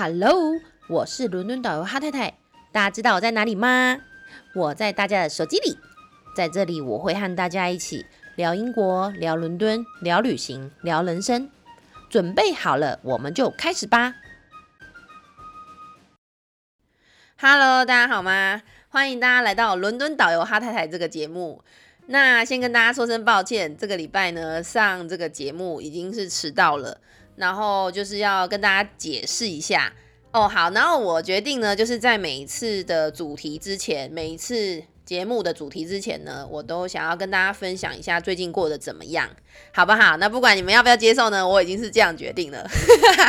Hello，我是伦敦导游哈太太。大家知道我在哪里吗？我在大家的手机里。在这里，我会和大家一起聊英国、聊伦敦、聊旅行、聊人生。准备好了，我们就开始吧。Hello，大家好吗？欢迎大家来到伦敦导游哈太太这个节目。那先跟大家说声抱歉，这个礼拜呢上这个节目已经是迟到了。然后就是要跟大家解释一下哦，好，然后我决定呢，就是在每一次的主题之前，每一次节目的主题之前呢，我都想要跟大家分享一下最近过得怎么样，好不好？那不管你们要不要接受呢，我已经是这样决定了。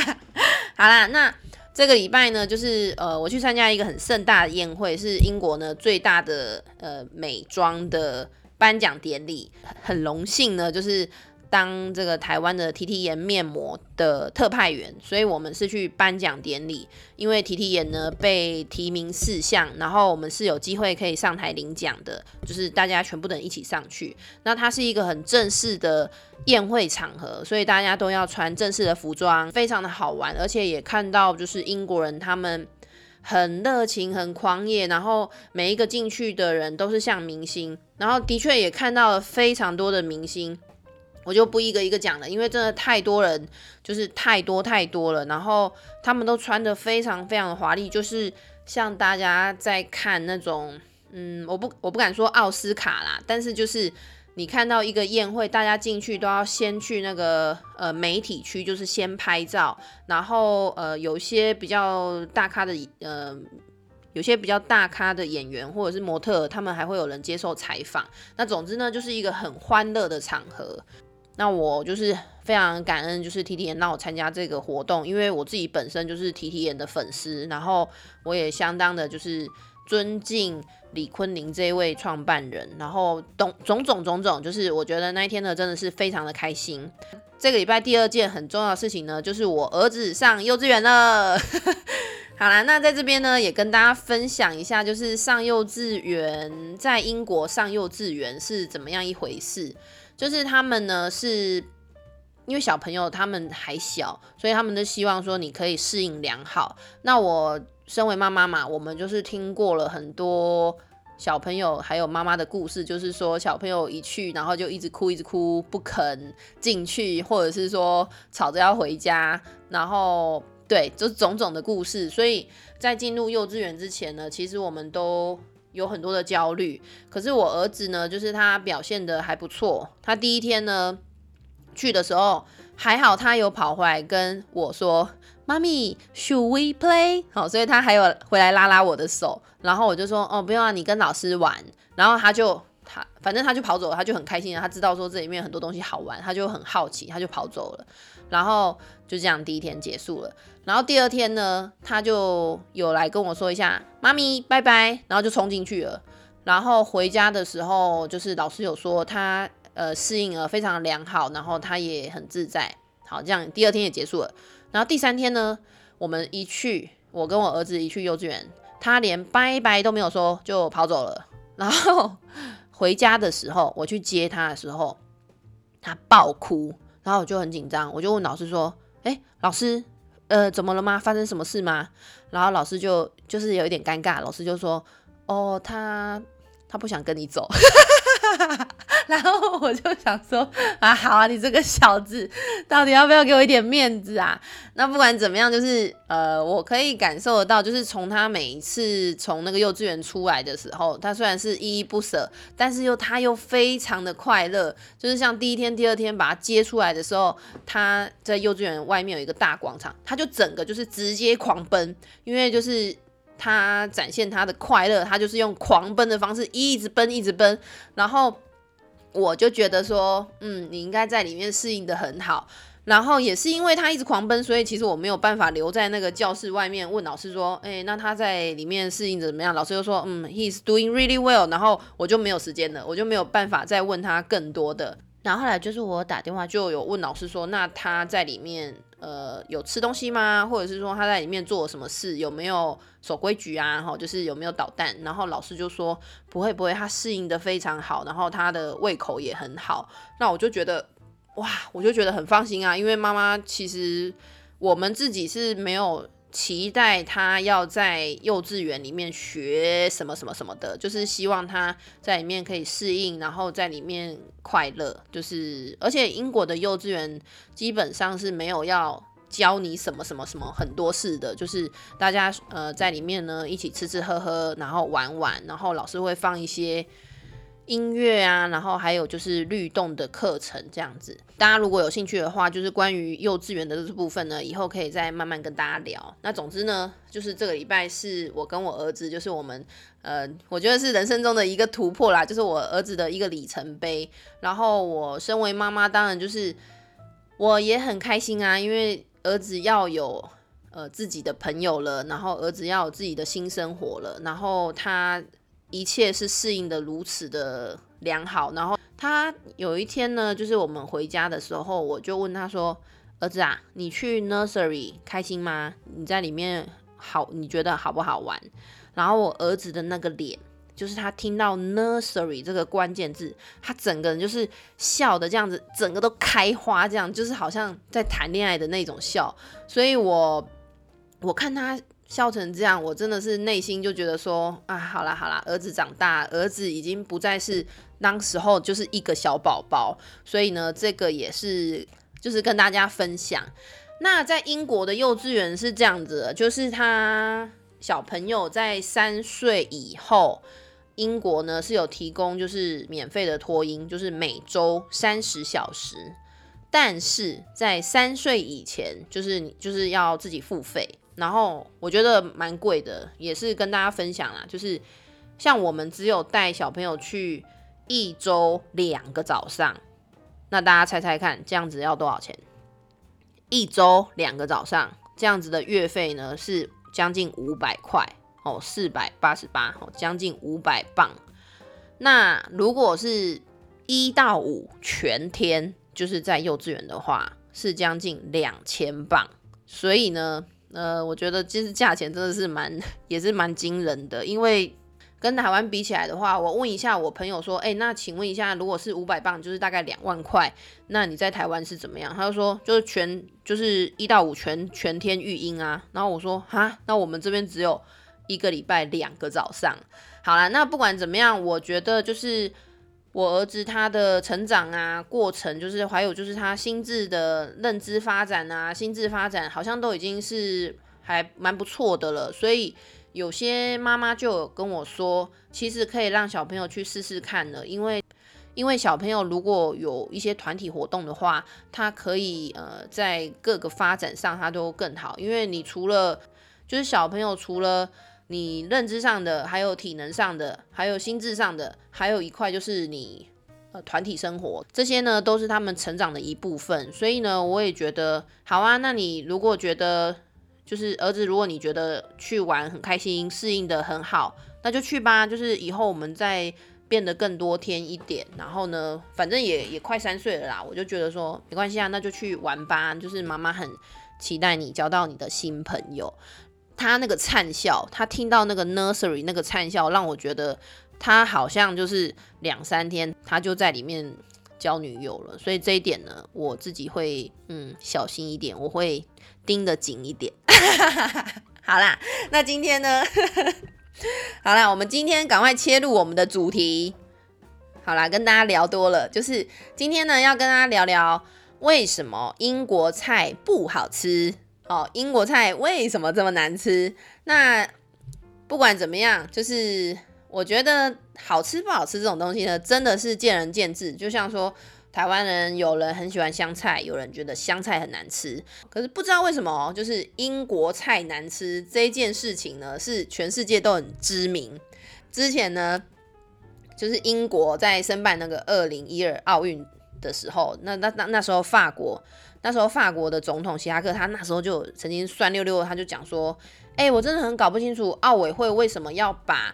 好啦，那这个礼拜呢，就是呃，我去参加一个很盛大的宴会，是英国呢最大的呃美妆的颁奖典礼，很荣幸呢，就是。当这个台湾的提提颜面膜的特派员，所以我们是去颁奖典礼。因为提提颜呢被提名四项，然后我们是有机会可以上台领奖的，就是大家全部的人一起上去。那它是一个很正式的宴会场合，所以大家都要穿正式的服装，非常的好玩。而且也看到就是英国人他们很热情、很狂野，然后每一个进去的人都是像明星，然后的确也看到了非常多的明星。我就不一个一个讲了，因为真的太多人，就是太多太多了。然后他们都穿的非常非常的华丽，就是像大家在看那种，嗯，我不我不敢说奥斯卡啦，但是就是你看到一个宴会，大家进去都要先去那个呃媒体区，就是先拍照，然后呃有些比较大咖的呃有些比较大咖的演员或者是模特，他们还会有人接受采访。那总之呢，就是一个很欢乐的场合。那我就是非常感恩，就是 T T 眼让我参加这个活动，因为我自己本身就是 T T 眼的粉丝，然后我也相当的就是尊敬李坤宁这一位创办人，然后种种种种种，就是我觉得那一天呢真的是非常的开心。这个礼拜第二件很重要的事情呢，就是我儿子上幼稚园了。好啦，那在这边呢也跟大家分享一下，就是上幼稚园在英国上幼稚园是怎么样一回事。就是他们呢，是因为小朋友他们还小，所以他们都希望说你可以适应良好。那我身为妈妈嘛，我们就是听过了很多小朋友还有妈妈的故事，就是说小朋友一去，然后就一直哭，一直哭，不肯进去，或者是说吵着要回家，然后对，就是种种的故事。所以在进入幼稚园之前呢，其实我们都。有很多的焦虑，可是我儿子呢，就是他表现的还不错。他第一天呢去的时候还好，他有跑回来跟我说：“妈咪，Should we play？” 好，所以他还有回来拉拉我的手。然后我就说：“哦，不用啊，你跟老师玩。”然后他就他反正他就跑走了，他就很开心他知道说这里面很多东西好玩，他就很好奇，他就跑走了。然后就这样第一天结束了。然后第二天呢，他就有来跟我说一下，妈咪拜拜，然后就冲进去了。然后回家的时候，就是老师有说他呃适应了非常良好，然后他也很自在。好，这样第二天也结束了。然后第三天呢，我们一去，我跟我儿子一去幼稚园，他连拜拜都没有说就跑走了。然后回家的时候，我去接他的时候，他爆哭，然后我就很紧张，我就问老师说：“哎，老师。”呃，怎么了吗？发生什么事吗？然后老师就就是有一点尴尬，老师就说：“哦，他他不想跟你走。” 然后我就想说啊，好啊，你这个小子，到底要不要给我一点面子啊？那不管怎么样，就是呃，我可以感受得到，就是从他每一次从那个幼稚园出来的时候，他虽然是依依不舍，但是又他又非常的快乐。就是像第一天、第二天把他接出来的时候，他在幼稚园外面有一个大广场，他就整个就是直接狂奔，因为就是他展现他的快乐，他就是用狂奔的方式一直奔，一直奔，然后。我就觉得说，嗯，你应该在里面适应的很好。然后也是因为他一直狂奔，所以其实我没有办法留在那个教室外面问老师说，哎，那他在里面适应怎么样？老师就说，嗯，he's doing really well。然后我就没有时间了，我就没有办法再问他更多的。然后后来就是我打电话就有问老师说，那他在里面。呃，有吃东西吗？或者是说他在里面做了什么事？有没有守规矩啊？哈，就是有没有捣蛋？然后老师就说不会不会，他适应的非常好，然后他的胃口也很好。那我就觉得哇，我就觉得很放心啊，因为妈妈其实我们自己是没有期待他要在幼稚园里面学什么什么什么的，就是希望他在里面可以适应，然后在里面快乐。就是而且英国的幼稚园基本上是没有要教你什么什么什么很多事的，就是大家呃在里面呢一起吃吃喝喝，然后玩玩，然后老师会放一些。音乐啊，然后还有就是律动的课程这样子。大家如果有兴趣的话，就是关于幼稚园的这部分呢，以后可以再慢慢跟大家聊。那总之呢，就是这个礼拜是我跟我儿子，就是我们呃，我觉得是人生中的一个突破啦，就是我儿子的一个里程碑。然后我身为妈妈，当然就是我也很开心啊，因为儿子要有呃自己的朋友了，然后儿子要有自己的新生活了，然后他。一切是适应的如此的良好，然后他有一天呢，就是我们回家的时候，我就问他说：“儿子啊，你去 nursery 开心吗？你在里面好，你觉得好不好玩？”然后我儿子的那个脸，就是他听到 nursery 这个关键字，他整个人就是笑的这样子，整个都开花，这样就是好像在谈恋爱的那种笑。所以我我看他。笑成这样，我真的是内心就觉得说啊，好啦好啦，儿子长大，儿子已经不再是当时候就是一个小宝宝，所以呢，这个也是就是跟大家分享。那在英国的幼稚园是这样子的，就是他小朋友在三岁以后，英国呢是有提供就是免费的托婴，就是每周三十小时，但是在三岁以前，就是你就是要自己付费。然后我觉得蛮贵的，也是跟大家分享啦。就是像我们只有带小朋友去一周两个早上，那大家猜猜看，这样子要多少钱？一周两个早上，这样子的月费呢是将近五百块哦，四百八十八哦，将近五百磅。那如果是一到五全天，就是在幼稚园的话，是将近两千磅。所以呢。呃，我觉得其实价钱真的是蛮，也是蛮惊人的。因为跟台湾比起来的话，我问一下我朋友说，哎，那请问一下，如果是五百磅，就是大概两万块，那你在台湾是怎么样？他就说，就是全，就是一到五全全天育婴啊。然后我说，哈，那我们这边只有一个礼拜两个早上。好了，那不管怎么样，我觉得就是。我儿子他的成长啊过程，就是还有就是他心智的认知发展啊，心智发展好像都已经是还蛮不错的了。所以有些妈妈就有跟我说，其实可以让小朋友去试试看的，因为因为小朋友如果有一些团体活动的话，他可以呃在各个发展上他都更好。因为你除了就是小朋友除了你认知上的，还有体能上的，还有心智上的，还有一块就是你呃团体生活，这些呢都是他们成长的一部分。所以呢，我也觉得好啊。那你如果觉得就是儿子，如果你觉得去玩很开心，适应的很好，那就去吧。就是以后我们再变得更多天一点，然后呢，反正也也快三岁了啦，我就觉得说没关系啊，那就去玩吧。就是妈妈很期待你交到你的新朋友。他那个灿笑，他听到那个 nursery 那个灿笑，让我觉得他好像就是两三天，他就在里面交女友了。所以这一点呢，我自己会嗯小心一点，我会盯得紧一点。好啦，那今天呢，好啦，我们今天赶快切入我们的主题。好啦，跟大家聊多了，就是今天呢要跟大家聊聊为什么英国菜不好吃。哦，英国菜为什么这么难吃？那不管怎么样，就是我觉得好吃不好吃这种东西呢，真的是见仁见智。就像说，台湾人有人很喜欢香菜，有人觉得香菜很难吃。可是不知道为什么，就是英国菜难吃这件事情呢，是全世界都很知名。之前呢，就是英国在申办那个二零一二奥运的时候，那那那那时候法国。那时候法国的总统希拉克，他那时候就曾经酸溜溜，他就讲说：“哎，我真的很搞不清楚奥委会为什么要把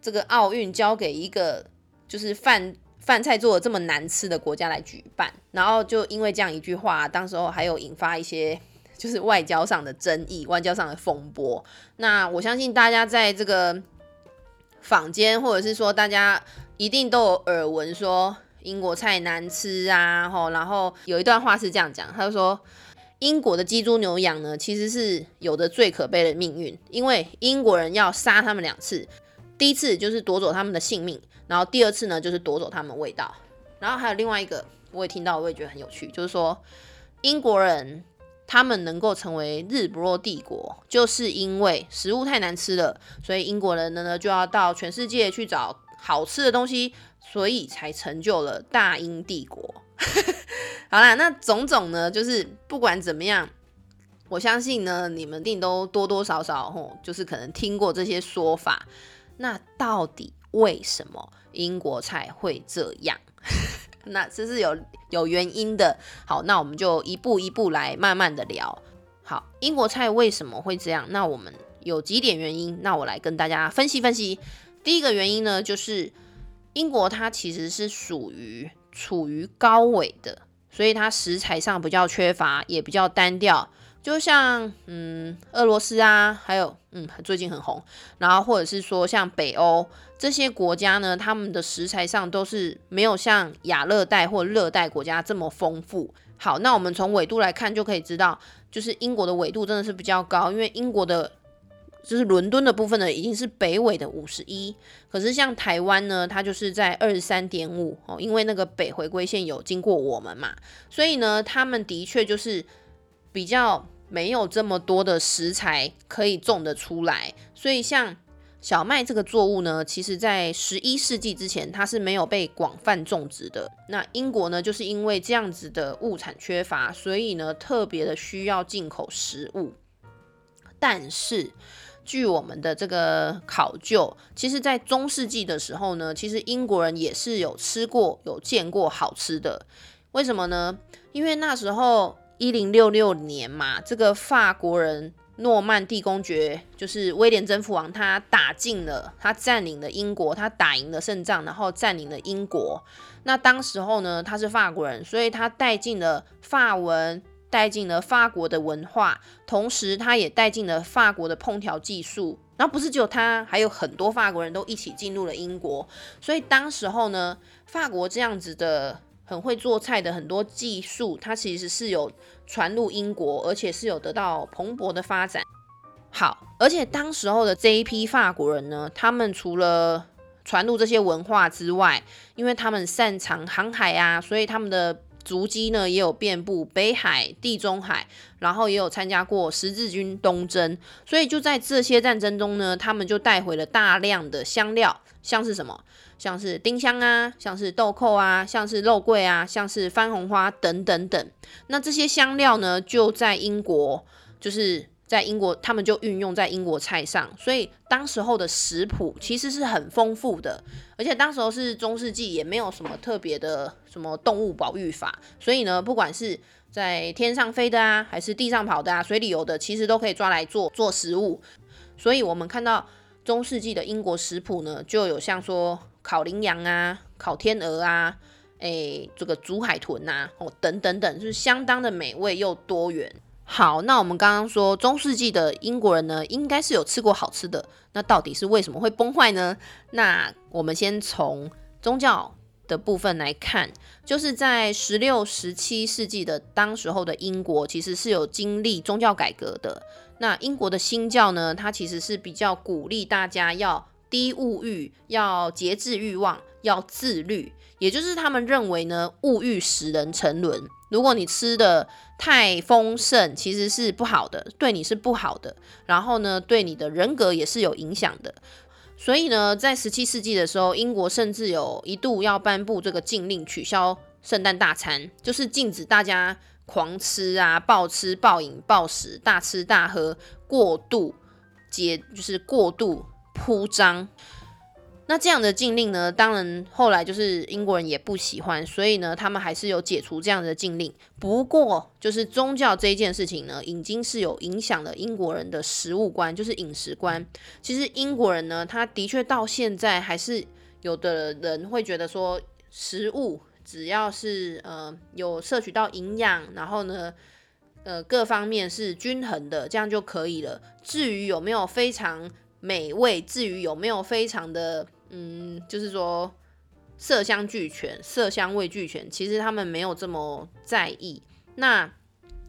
这个奥运交给一个就是饭饭菜做的这么难吃的国家来举办。”然后就因为这样一句话，当时候还有引发一些就是外交上的争议、外交上的风波。那我相信大家在这个坊间，或者是说大家一定都有耳闻说。英国菜难吃啊，吼，然后有一段话是这样讲，他就说，英国的鸡猪牛羊呢，其实是有着最可悲的命运，因为英国人要杀他们两次，第一次就是夺走他们的性命，然后第二次呢就是夺走他们味道。然后还有另外一个，我也听到，我也觉得很有趣，就是说英国人他们能够成为日不落帝国，就是因为食物太难吃了，所以英国人呢就要到全世界去找好吃的东西，所以才成就了大英帝国。好啦，那种种呢，就是不管怎么样，我相信呢，你们定都多多少少吼，就是可能听过这些说法。那到底为什么英国菜会这样？那这是有有原因的。好，那我们就一步一步来慢慢的聊。好，英国菜为什么会这样？那我们有几点原因，那我来跟大家分析分析。第一个原因呢，就是英国它其实是属于。处于高纬的，所以它食材上比较缺乏，也比较单调。就像嗯，俄罗斯啊，还有嗯，最近很红。然后或者是说像北欧这些国家呢，他们的食材上都是没有像亚热带或热带国家这么丰富。好，那我们从纬度来看就可以知道，就是英国的纬度真的是比较高，因为英国的。就是伦敦的部分呢，已经是北纬的五十一，可是像台湾呢，它就是在二十三点五哦，因为那个北回归线有经过我们嘛，所以呢，他们的确就是比较没有这么多的食材可以种得出来，所以像小麦这个作物呢，其实在十一世纪之前，它是没有被广泛种植的。那英国呢，就是因为这样子的物产缺乏，所以呢，特别的需要进口食物，但是。据我们的这个考究，其实，在中世纪的时候呢，其实英国人也是有吃过、有见过好吃的。为什么呢？因为那时候一零六六年嘛，这个法国人诺曼底公爵就是威廉征服王，他打进了，他占领了英国，他打赢了胜仗，然后占领了英国。那当时候呢，他是法国人，所以他带进了法文。带进了法国的文化，同时他也带进了法国的烹调技术。然后不是只有他，还有很多法国人都一起进入了英国。所以当时候呢，法国这样子的很会做菜的很多技术，它其实是有传入英国，而且是有得到蓬勃的发展。好，而且当时候的这一批法国人呢，他们除了传入这些文化之外，因为他们擅长航海啊，所以他们的。足迹呢也有遍布北海、地中海，然后也有参加过十字军东征，所以就在这些战争中呢，他们就带回了大量的香料，像是什么，像是丁香啊，像是豆蔻啊，像是肉桂啊，像是番红花等等等。那这些香料呢，就在英国，就是。在英国，他们就运用在英国菜上，所以当时候的食谱其实是很丰富的，而且当时候是中世纪，也没有什么特别的什么动物保育法，所以呢，不管是在天上飞的啊，还是地上跑的啊，水里游的，其实都可以抓来做做食物。所以我们看到中世纪的英国食谱呢，就有像说烤羚羊啊、烤天鹅啊、诶这个煮海豚呐，哦等等等，就是相当的美味又多元。好，那我们刚刚说中世纪的英国人呢，应该是有吃过好吃的。那到底是为什么会崩坏呢？那我们先从宗教的部分来看，就是在十六、十七世纪的当时候的英国，其实是有经历宗教改革的。那英国的新教呢，它其实是比较鼓励大家要低物欲，要节制欲望，要自律，也就是他们认为呢，物欲使人沉沦。如果你吃的太丰盛，其实是不好的，对你是不好的。然后呢，对你的人格也是有影响的。所以呢，在十七世纪的时候，英国甚至有一度要颁布这个禁令，取消圣诞大餐，就是禁止大家狂吃啊、暴吃、暴饮、暴食、大吃大喝、过度节，就是过度铺张。那这样的禁令呢？当然后来就是英国人也不喜欢，所以呢，他们还是有解除这样的禁令。不过，就是宗教这一件事情呢，已经是有影响了英国人的食物观，就是饮食观。其实英国人呢，他的确到现在还是有的人会觉得说，食物只要是呃有摄取到营养，然后呢，呃各方面是均衡的，这样就可以了。至于有没有非常美味，至于有没有非常的，嗯，就是说色香俱全、色香味俱全，其实他们没有这么在意。那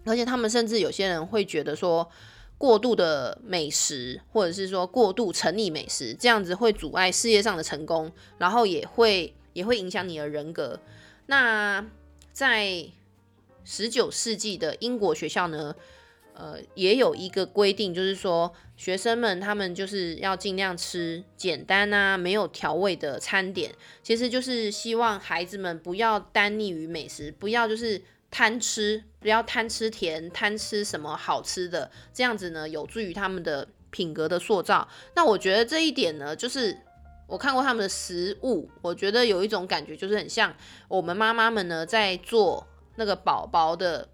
而且他们甚至有些人会觉得说，过度的美食或者是说过度沉溺美食，这样子会阻碍事业上的成功，然后也会也会影响你的人格。那在十九世纪的英国学校呢，呃，也有一个规定，就是说学生们他们就是要尽量吃简单啊、没有调味的餐点，其实就是希望孩子们不要单溺于美食，不要就是贪吃，不要贪吃甜、贪吃什么好吃的，这样子呢，有助于他们的品格的塑造。那我觉得这一点呢，就是我看过他们的食物，我觉得有一种感觉，就是很像我们妈妈们呢在做。那个宝宝的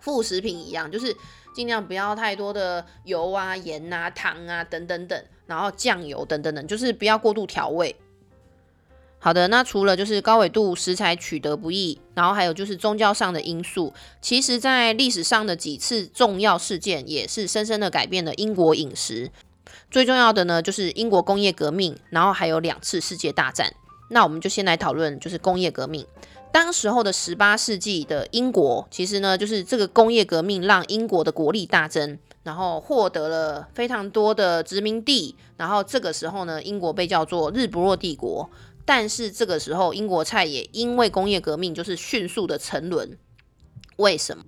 副食品一样，就是尽量不要太多的油啊、盐啊、糖啊等等等，然后酱油等等等，就是不要过度调味。好的，那除了就是高纬度食材取得不易，然后还有就是宗教上的因素，其实在历史上的几次重要事件也是深深的改变了英国饮食。最重要的呢，就是英国工业革命，然后还有两次世界大战。那我们就先来讨论就是工业革命。当时候的十八世纪的英国，其实呢，就是这个工业革命让英国的国力大增，然后获得了非常多的殖民地，然后这个时候呢，英国被叫做日不落帝国。但是这个时候，英国菜也因为工业革命就是迅速的沉沦。为什么？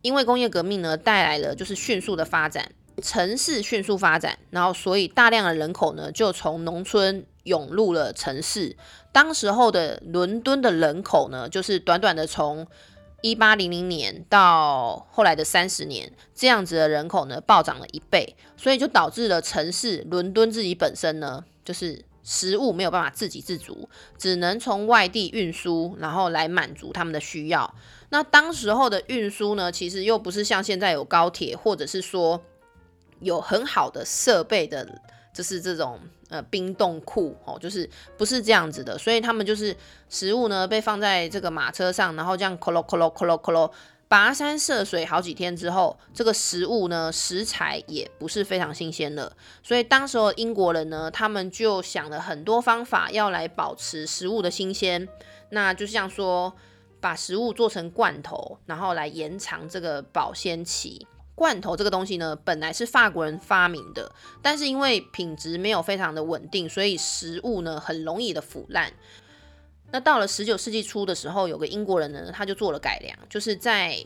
因为工业革命呢带来了就是迅速的发展，城市迅速发展，然后所以大量的人口呢就从农村。涌入了城市。当时候的伦敦的人口呢，就是短短的从一八零零年到后来的三十年，这样子的人口呢暴涨了一倍，所以就导致了城市伦敦自己本身呢，就是食物没有办法自给自足，只能从外地运输，然后来满足他们的需要。那当时候的运输呢，其实又不是像现在有高铁，或者是说有很好的设备的。就是这种呃冰冻库哦，就是不是这样子的，所以他们就是食物呢被放在这个马车上，然后这样 colo colo colo colo 跋山涉水好几天之后，这个食物呢食材也不是非常新鲜了，所以当时候英国人呢，他们就想了很多方法要来保持食物的新鲜，那就像说把食物做成罐头，然后来延长这个保鲜期。罐头这个东西呢，本来是法国人发明的，但是因为品质没有非常的稳定，所以食物呢很容易的腐烂。那到了十九世纪初的时候，有个英国人呢，他就做了改良，就是在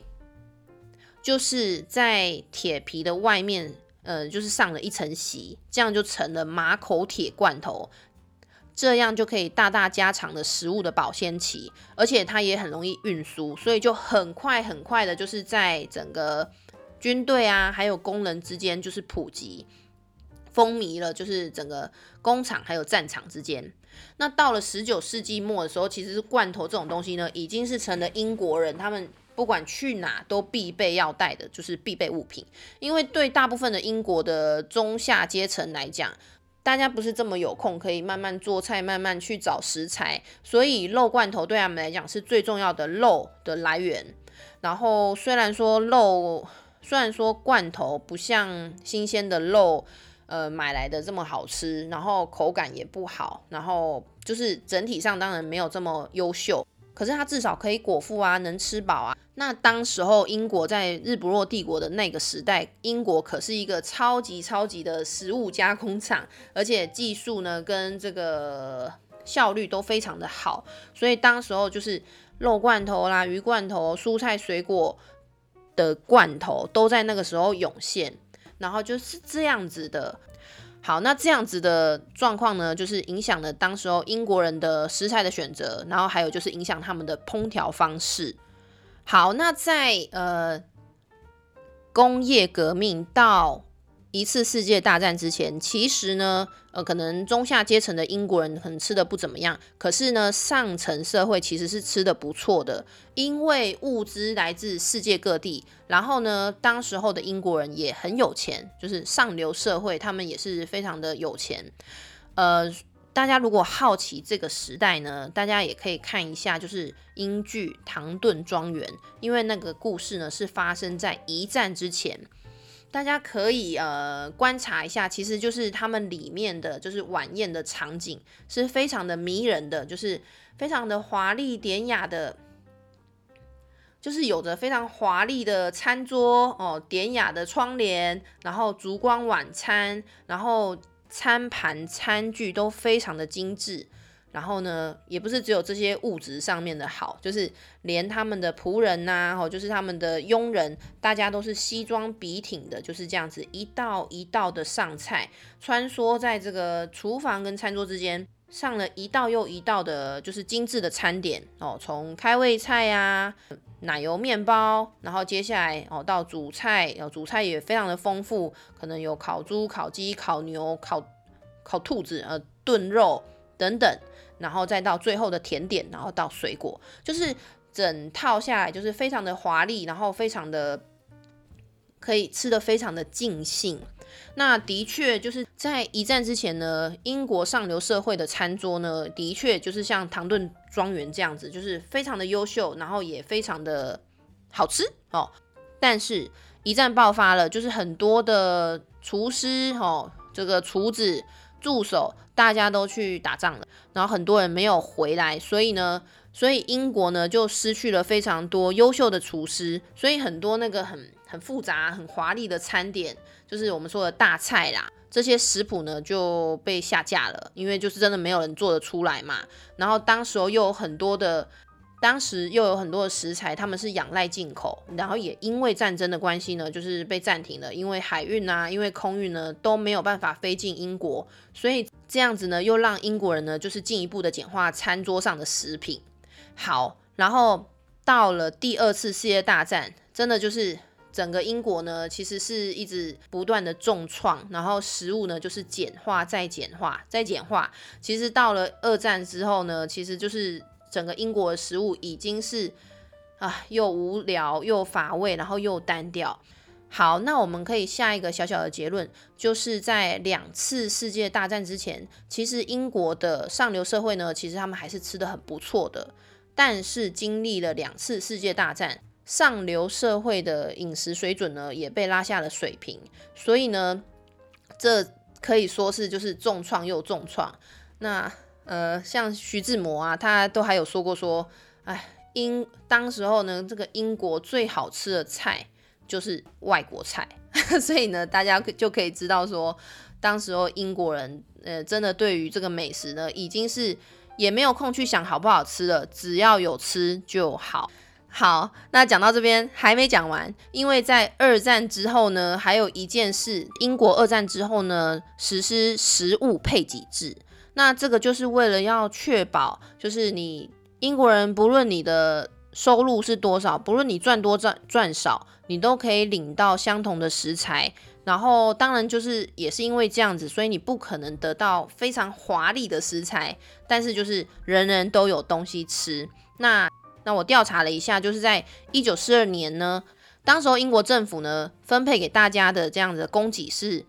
就是在铁皮的外面，呃，就是上了一层锡，这样就成了马口铁罐头，这样就可以大大加长了食物的保鲜期，而且它也很容易运输，所以就很快很快的，就是在整个。军队啊，还有工人之间就是普及风靡了，就是整个工厂还有战场之间。那到了十九世纪末的时候，其实是罐头这种东西呢，已经是成了英国人他们不管去哪都必备要带的，就是必备物品。因为对大部分的英国的中下阶层来讲，大家不是这么有空可以慢慢做菜、慢慢去找食材，所以肉罐头对他们来讲是最重要的肉的来源。然后虽然说肉。虽然说罐头不像新鲜的肉，呃，买来的这么好吃，然后口感也不好，然后就是整体上当然没有这么优秀，可是它至少可以果腹啊，能吃饱啊。那当时候英国在日不落帝国的那个时代，英国可是一个超级超级的食物加工厂，而且技术呢跟这个效率都非常的好，所以当时候就是肉罐头啦、鱼罐头、蔬菜水果。的罐头都在那个时候涌现，然后就是这样子的。好，那这样子的状况呢，就是影响了当时候英国人的食材的选择，然后还有就是影响他们的烹调方式。好，那在呃工业革命到。一次世界大战之前，其实呢，呃，可能中下阶层的英国人可能吃的不怎么样，可是呢，上层社会其实是吃的不错的，因为物资来自世界各地。然后呢，当时候的英国人也很有钱，就是上流社会，他们也是非常的有钱。呃，大家如果好奇这个时代呢，大家也可以看一下，就是英剧《唐顿庄园》，因为那个故事呢是发生在一战之前。大家可以呃观察一下，其实就是他们里面的就是晚宴的场景是非常的迷人的，就是非常的华丽典雅的就是有着非常华丽的餐桌哦，典雅的窗帘，然后烛光晚餐，然后餐盘餐具都非常的精致。然后呢，也不是只有这些物质上面的好，就是连他们的仆人呐，哦，就是他们的佣人，大家都是西装笔挺的，就是这样子一道一道的上菜，穿梭在这个厨房跟餐桌之间。上了一道又一道的，就是精致的餐点哦，从开胃菜呀、奶油面包，然后接下来哦到主菜，哦主菜也非常的丰富，可能有烤猪、烤鸡、烤牛、烤烤兔子，呃炖肉等等，然后再到最后的甜点，然后到水果，就是整套下来就是非常的华丽，然后非常的可以吃的非常的尽兴。那的确就是在一战之前呢，英国上流社会的餐桌呢，的确就是像唐顿庄园这样子，就是非常的优秀，然后也非常的好吃哦。但是，一战爆发了，就是很多的厨师哦，这个厨子、助手，大家都去打仗了，然后很多人没有回来，所以呢，所以英国呢就失去了非常多优秀的厨师，所以很多那个很很复杂、很华丽的餐点。就是我们说的大菜啦，这些食谱呢就被下架了，因为就是真的没有人做得出来嘛。然后当时候又有很多的，当时又有很多的食材，他们是仰赖进口，然后也因为战争的关系呢，就是被暂停了。因为海运啊，因为空运呢都没有办法飞进英国，所以这样子呢又让英国人呢就是进一步的简化餐桌上的食品。好，然后到了第二次世界大战，真的就是。整个英国呢，其实是一直不断的重创，然后食物呢就是简化再简化再简化。其实到了二战之后呢，其实就是整个英国的食物已经是啊又无聊又乏味，然后又单调。好，那我们可以下一个小小的结论，就是在两次世界大战之前，其实英国的上流社会呢，其实他们还是吃的很不错的。但是经历了两次世界大战。上流社会的饮食水准呢，也被拉下了水平，所以呢，这可以说是就是重创又重创。那呃，像徐志摩啊，他都还有说过说，哎，英当时候呢，这个英国最好吃的菜就是外国菜，所以呢，大家就可以知道说，当时候英国人呃，真的对于这个美食呢，已经是也没有空去想好不好吃了，只要有吃就好。好，那讲到这边还没讲完，因为在二战之后呢，还有一件事，英国二战之后呢，实施食物配给制。那这个就是为了要确保，就是你英国人不论你的收入是多少，不论你赚多赚赚少，你都可以领到相同的食材。然后当然就是也是因为这样子，所以你不可能得到非常华丽的食材，但是就是人人都有东西吃。那那我调查了一下，就是在一九四二年呢，当时候英国政府呢分配给大家的这样子的供给是，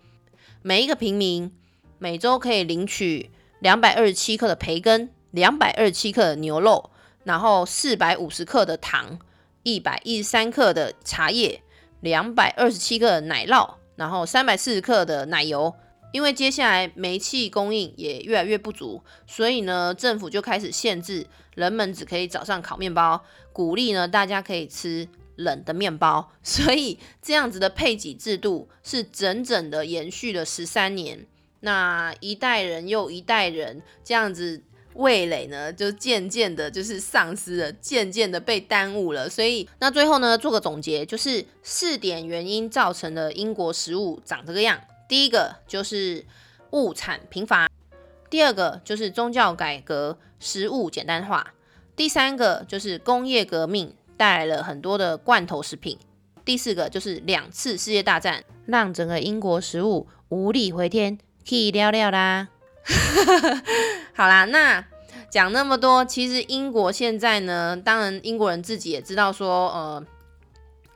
每一个平民每周可以领取两百二十七克的培根，两百二十七克的牛肉，然后四百五十克的糖，一百一十三克的茶叶，两百二十七克的奶酪，然后三百四十克的奶油。因为接下来煤气供应也越来越不足，所以呢，政府就开始限制人们只可以早上烤面包，鼓励呢大家可以吃冷的面包。所以这样子的配给制度是整整的延续了十三年。那一代人又一代人这样子味蕾呢，就渐渐的就是丧失了，渐渐的被耽误了。所以那最后呢，做个总结，就是四点原因造成了英国食物长这个样。第一个就是物产贫乏，第二个就是宗教改革，食物简单化，第三个就是工业革命带来了很多的罐头食品，第四个就是两次世界大战让整个英国食物无力回天，可以聊聊啦。好啦，那讲那么多，其实英国现在呢，当然英国人自己也知道说，呃，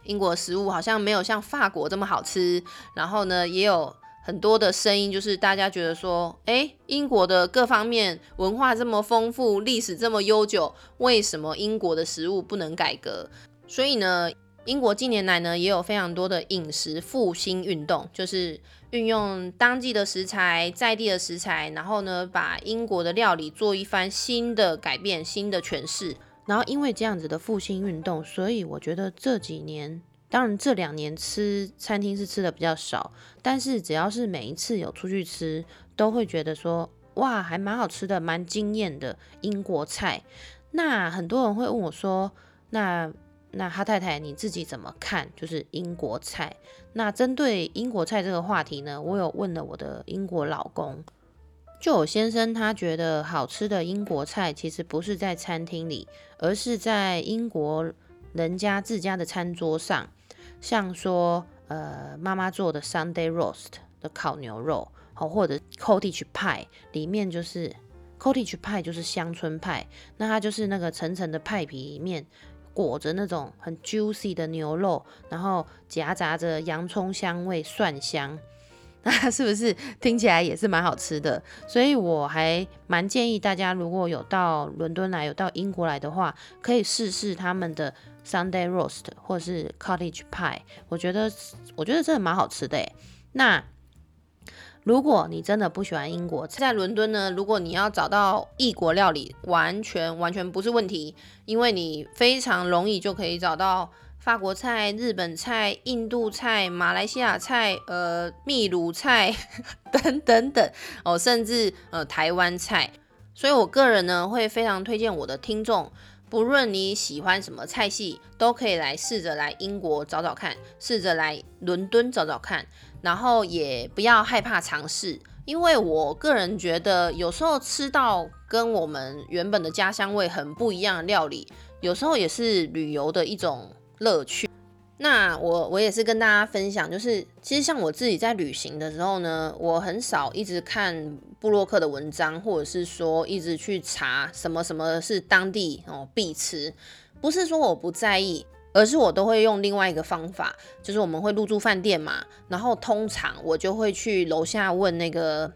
英国食物好像没有像法国这么好吃，然后呢，也有。很多的声音就是大家觉得说，哎，英国的各方面文化这么丰富，历史这么悠久，为什么英国的食物不能改革？所以呢，英国近年来呢也有非常多的饮食复兴运动，就是运用当季的食材、在地的食材，然后呢把英国的料理做一番新的改变、新的诠释。然后因为这样子的复兴运动，所以我觉得这几年，当然这两年吃餐厅是吃的比较少，但是只要是每一次有出去吃，都会觉得说，哇，还蛮好吃的，蛮惊艳的英国菜。那很多人会问我说，那那哈太太你自己怎么看？就是英国菜。那针对英国菜这个话题呢，我有问了我的英国老公。就我先生，他觉得好吃的英国菜其实不是在餐厅里，而是在英国人家自家的餐桌上，像说呃妈妈做的 Sunday roast 的烤牛肉，好或者 cottage pie 里面就是 cottage pie 就是乡村派，那它就是那个层层的派皮里面裹着那种很 juicy 的牛肉，然后夹杂着洋葱香味、蒜香。那是不是听起来也是蛮好吃的？所以我还蛮建议大家，如果有到伦敦来，有到英国来的话，可以试试他们的 Sunday roast 或是 cottage pie。我觉得，我觉得真的蛮好吃的。那如果你真的不喜欢英国，在伦敦呢，如果你要找到异国料理，完全完全不是问题，因为你非常容易就可以找到。法国菜、日本菜、印度菜、马来西亚菜、呃秘鲁菜等等等哦，甚至呃台湾菜，所以我个人呢会非常推荐我的听众，不论你喜欢什么菜系，都可以来试着来英国找找看，试着来伦敦找找看，然后也不要害怕尝试，因为我个人觉得有时候吃到跟我们原本的家乡味很不一样的料理，有时候也是旅游的一种。乐趣，那我我也是跟大家分享，就是其实像我自己在旅行的时候呢，我很少一直看布洛克的文章，或者是说一直去查什么什么是当地哦必吃，不是说我不在意，而是我都会用另外一个方法，就是我们会入住饭店嘛，然后通常我就会去楼下问那个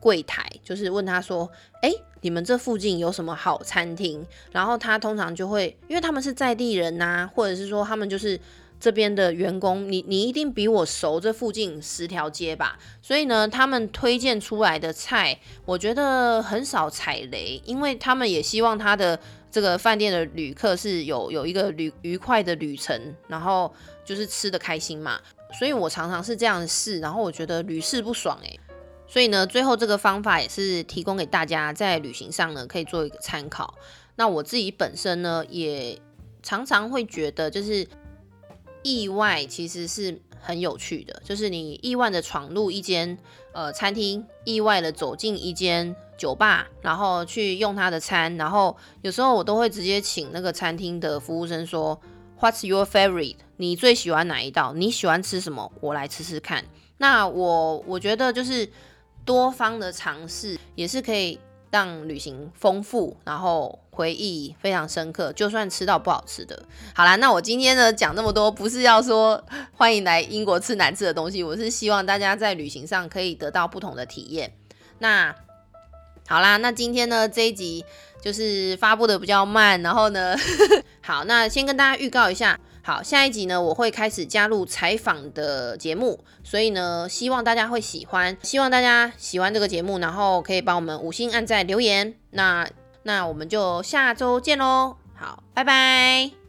柜台，就是问他说，哎。你们这附近有什么好餐厅？然后他通常就会，因为他们是在地人呐，或者是说他们就是这边的员工，你你一定比我熟这附近十条街吧？所以呢，他们推荐出来的菜，我觉得很少踩雷，因为他们也希望他的这个饭店的旅客是有有一个旅愉快的旅程，然后就是吃的开心嘛。所以我常常是这样试，然后我觉得屡试不爽诶。所以呢，最后这个方法也是提供给大家，在旅行上呢可以做一个参考。那我自己本身呢，也常常会觉得，就是意外其实是很有趣的，就是你意外的闯入一间呃餐厅，意外的走进一间酒吧，然后去用他的餐，然后有时候我都会直接请那个餐厅的服务生说，What's your favorite？你最喜欢哪一道？你喜欢吃什么？我来吃吃看。那我我觉得就是。多方的尝试也是可以让旅行丰富，然后回忆非常深刻。就算吃到不好吃的，好啦，那我今天呢讲这么多，不是要说欢迎来英国吃难吃的东西，我是希望大家在旅行上可以得到不同的体验。那好啦，那今天呢这一集就是发布的比较慢，然后呢，好，那先跟大家预告一下。好，下一集呢，我会开始加入采访的节目，所以呢，希望大家会喜欢，希望大家喜欢这个节目，然后可以帮我们五星按赞留言，那那我们就下周见喽，好，拜拜。